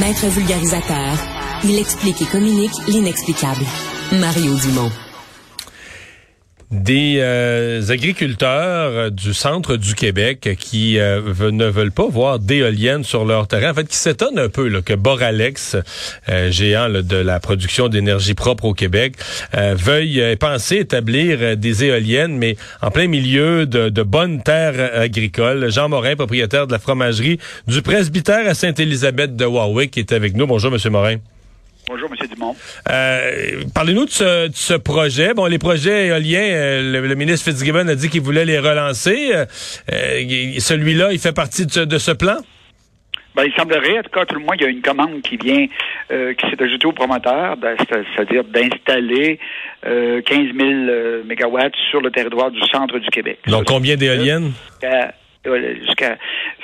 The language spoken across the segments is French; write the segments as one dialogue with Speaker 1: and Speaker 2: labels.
Speaker 1: Maître vulgarisateur, il explique et communique l'inexplicable. Mario Dumont.
Speaker 2: Des euh, agriculteurs du centre du Québec qui euh, ne veulent pas voir d'éoliennes sur leur terrain, en fait, qui s'étonnent un peu que Boralex, euh, géant de la production d'énergie propre au Québec, veuille penser établir des éoliennes, mais en plein milieu de, de bonnes terres agricoles. Jean Morin, propriétaire de la fromagerie du presbytère à Sainte-Élisabeth de Warwick, qui est avec nous. Bonjour, Monsieur Morin.
Speaker 3: Bonjour, M. Dumont.
Speaker 2: Euh, Parlez-nous de ce, de ce, projet. Bon, les projets éoliens, euh, le, ministre Fitzgibbon a dit qu'il voulait les relancer. Euh, euh Celui-là, il fait partie de ce, de ce plan?
Speaker 3: Ben, il semblerait, en tout cas, tout le moins, il y a une commande qui vient, euh, qui s'est ajoutée au promoteur, c'est-à-dire d'installer euh, 15 000 mégawatts sur le territoire du centre du Québec.
Speaker 2: Donc, combien d'éoliennes?
Speaker 3: Jusqu'à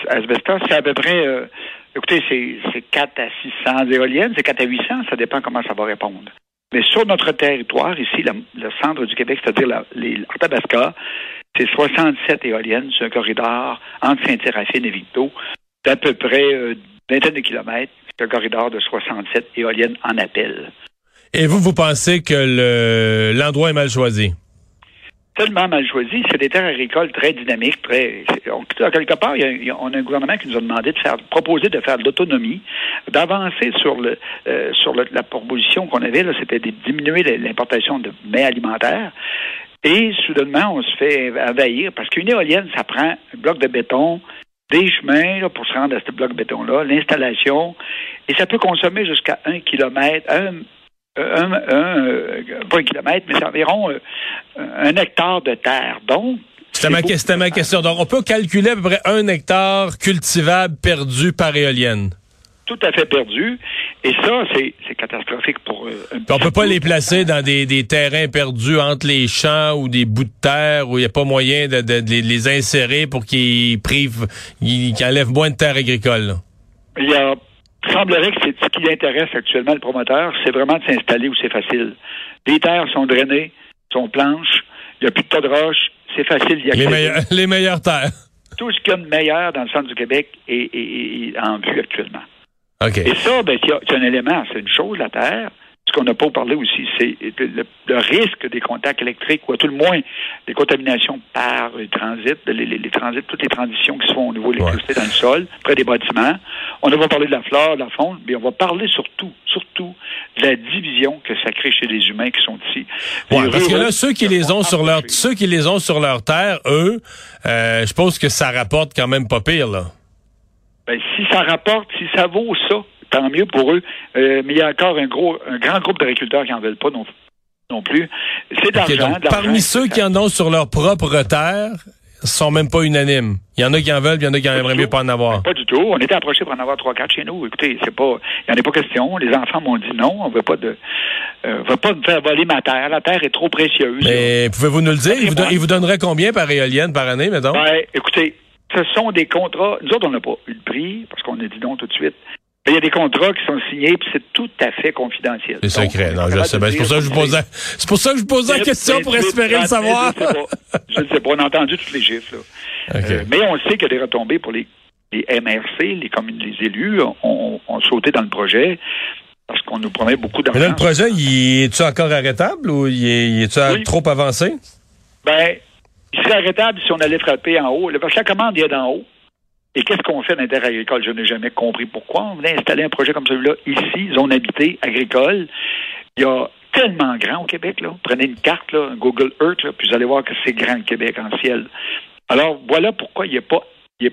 Speaker 3: Asbestos, c'est à peu près Écoutez, c'est 4 à 600 éoliennes, c'est 4 à 800, ça dépend comment ça va répondre. Mais sur notre territoire, ici, le centre du Québec, c'est-à-dire les Tabasca, c'est 67 éoliennes sur un corridor entre Saint-Séraphine et Victo, d'à peu près une vingtaine de kilomètres. C'est un corridor de 67 éoliennes en appel.
Speaker 2: Et vous, vous pensez que l'endroit est mal choisi?
Speaker 3: Mal choisi. C'est des terres agricoles très dynamiques, très. quelque part, on a un gouvernement qui nous a demandé de faire, proposer de faire de l'autonomie, d'avancer sur le euh, sur la proposition qu'on avait c'était de diminuer l'importation de mets alimentaires. Et soudainement, on se fait envahir parce qu'une éolienne, ça prend un bloc de béton, des chemins pour se rendre à ce bloc de béton-là, l'installation, et ça peut consommer jusqu'à un kilomètre, un, un, un, pas un kilomètre, mais c'est environ euh, un hectare de terre. Donc,
Speaker 2: c'était ma, ma question. Donc, on peut calculer à peu près un hectare cultivable perdu par éolienne.
Speaker 3: Tout à fait perdu. Et ça, c'est catastrophique pour eux.
Speaker 2: On peut pas les placer dans des, des, terrains perdus entre les champs ou des bouts de terre où il n'y a pas moyen de, de, les, insérer pour qu'ils privent, qu'ils enlèvent moins de terre agricole.
Speaker 3: Il y a il semblerait que c'est ce qui intéresse actuellement le promoteur, c'est vraiment de s'installer où c'est facile. Les terres sont drainées, sont planches, il n'y a plus de tas de roches, c'est facile d'y
Speaker 2: accéder. Les, meilleures terres.
Speaker 3: Tout ce qu'il y a de meilleur dans le centre du Québec est, en vue actuellement. Et ça, ben, c'est un élément, c'est une chose, la terre, ce qu'on n'a pas parlé aussi, c'est le, risque des contacts électriques, ou à tout le moins des contaminations par le transit, les, les, transits, toutes les transitions qui se font au niveau de l'électricité dans le sol, près des bâtiments. On va parler de la flore, de la faune, mais on va parler surtout, surtout de la division que ça crée chez les humains qui sont ici.
Speaker 2: parce que là, ceux qui les ont sur leur, ceux qui les ont sur leur terre, eux, euh, je pense que ça rapporte quand même pas pire, là.
Speaker 3: Ben, si ça rapporte, si ça vaut ça, tant mieux pour eux. Euh, mais il y a encore un gros, un grand groupe d'agriculteurs qui n'en veulent pas non, non plus. C'est d'argent.
Speaker 2: parmi ceux qui en ont sur leur propre terre, sont même pas unanimes. Il y en a qui en veulent, il y en a qui aimeraient mieux pas en avoir.
Speaker 3: Pas du tout. On était approché pour en avoir trois, quatre chez nous. Écoutez, c'est pas, il n'y en a pas question. Les enfants m'ont dit non, on veut pas de, euh, veut pas me faire voler ma terre. La terre est trop précieuse.
Speaker 2: Mais pouvez-vous nous le dire? Il vous, donnerait combien par éolienne par année, mettons?
Speaker 3: Ben, écoutez, ce sont des contrats. Nous autres, on n'a pas eu le prix parce qu'on a dit non tout de suite. Il y a des contrats qui sont signés, puis c'est tout à fait confidentiel.
Speaker 2: C'est secret, non, je sais. Ben, c'est pour ça que je vous posais, c'est pour ça que je posais la question pour espérer le savoir.
Speaker 3: Je ne sais pas. On a entendu tous les chiffres, là. Euh, mais on sait qu'il y a des retombées pour les, les MRC, les communes, les élus ont, ont sauté dans le projet parce qu'on nous promet beaucoup d'argent.
Speaker 2: Mais là, le projet, il est-tu encore arrêtable ou il est-tu trop avancé?
Speaker 3: Ben, il serait arrêtable si on allait frapper en haut. Parce que la commande est d'en haut. Et qu'est-ce qu'on fait dans terres agricoles? Je n'ai jamais compris pourquoi. On venait installer un projet comme celui-là ici, zone habitée, agricole. Il y a tellement grand au Québec, là. Prenez une carte, là, Google Earth, là, puis vous allez voir que c'est grand le Québec en ciel. Alors, voilà pourquoi il n'est pas,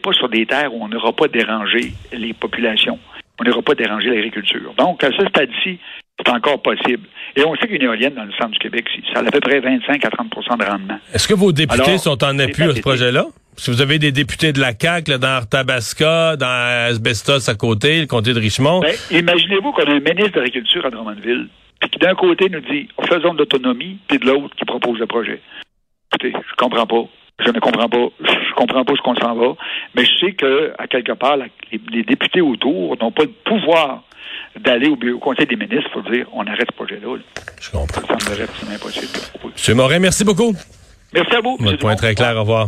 Speaker 3: pas sur des terres où on n'aura pas dérangé les populations. On n'aura pas dérangé l'agriculture. Donc, à ce stade-ci, c'est encore possible. Et on sait qu'une éolienne dans le centre du Québec, ça a à peu près 25 à 30% de rendement.
Speaker 2: Est-ce que vos députés sont en appui à ce projet-là? Si vous avez des députés de la CAQ là, dans Arthabasca, dans Asbestos à côté, le comté de Richmond.
Speaker 3: Ben, imaginez-vous qu'on a un ministre de l'Agriculture à Drummondville, puis qui d'un côté nous dit faisons de l'autonomie, puis de l'autre qui propose le projet. Écoutez, je comprends pas. Je ne comprends pas. Je comprends pas ce qu'on s'en va. Mais je sais que, à quelque part, les, députés autour n'ont pas le pouvoir d'aller au, Conseil des ministres pour dire on arrête ce projet-là.
Speaker 2: Je comprends.
Speaker 3: Ça me impossible.
Speaker 2: M. Morin, merci beaucoup.
Speaker 3: Merci à vous.
Speaker 2: Votre point très clair. Au revoir.